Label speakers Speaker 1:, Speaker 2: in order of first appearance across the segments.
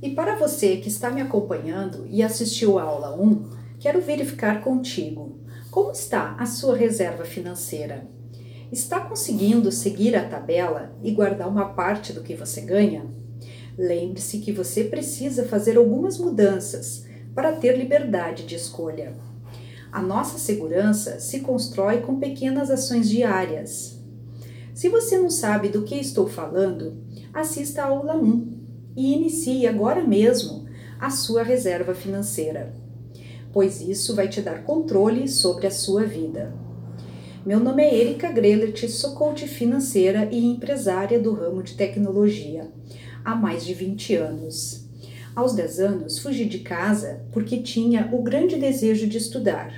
Speaker 1: E para você que está me acompanhando e assistiu a aula 1, quero verificar contigo como está a sua reserva financeira. Está conseguindo seguir a tabela e guardar uma parte do que você ganha? Lembre-se que você precisa fazer algumas mudanças para ter liberdade de escolha. A nossa segurança se constrói com pequenas ações diárias. Se você não sabe do que estou falando, assista a aula 1 e inicie agora mesmo a sua reserva financeira, pois isso vai te dar controle sobre a sua vida. Meu nome é Erika Grelert, sou coach financeira e empresária do ramo de tecnologia há mais de 20 anos. Aos 10 anos, fugi de casa porque tinha o grande desejo de estudar,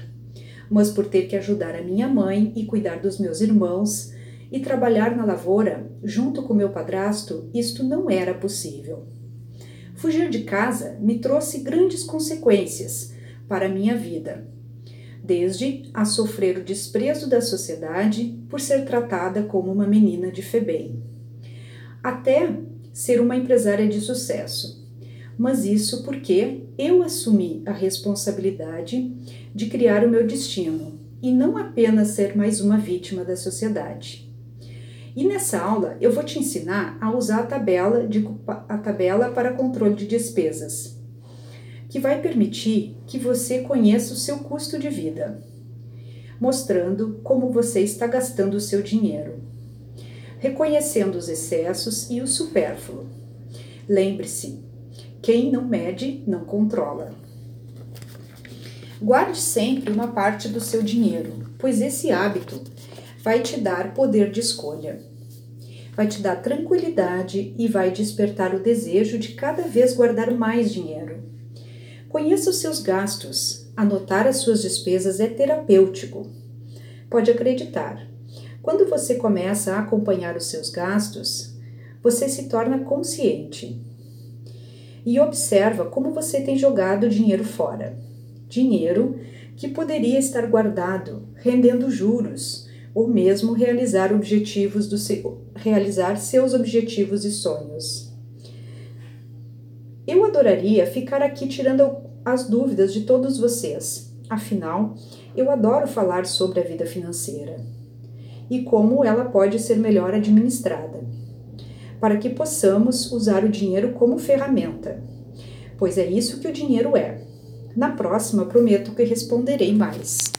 Speaker 1: mas por ter que ajudar a minha mãe e cuidar dos meus irmãos, e trabalhar na lavoura junto com meu padrasto, isto não era possível. Fugir de casa me trouxe grandes consequências para minha vida, desde a sofrer o desprezo da sociedade por ser tratada como uma menina de Febem, até ser uma empresária de sucesso. Mas isso porque eu assumi a responsabilidade de criar o meu destino e não apenas ser mais uma vítima da sociedade. E nessa aula eu vou te ensinar a usar a tabela, de, a tabela para controle de despesas, que vai permitir que você conheça o seu custo de vida, mostrando como você está gastando o seu dinheiro, reconhecendo os excessos e o supérfluo. Lembre-se, quem não mede não controla. Guarde sempre uma parte do seu dinheiro, pois esse hábito vai te dar poder de escolha. Vai te dar tranquilidade e vai despertar o desejo de cada vez guardar mais dinheiro. Conheça os seus gastos. Anotar as suas despesas é terapêutico. Pode acreditar. Quando você começa a acompanhar os seus gastos, você se torna consciente e observa como você tem jogado dinheiro fora. Dinheiro que poderia estar guardado, rendendo juros, ou mesmo realizar objetivos do seu, realizar seus objetivos e sonhos. Eu adoraria ficar aqui tirando as dúvidas de todos vocês. Afinal, eu adoro falar sobre a vida financeira e como ela pode ser melhor administrada, para que possamos usar o dinheiro como ferramenta, pois é isso que o dinheiro é. Na próxima, prometo que responderei mais.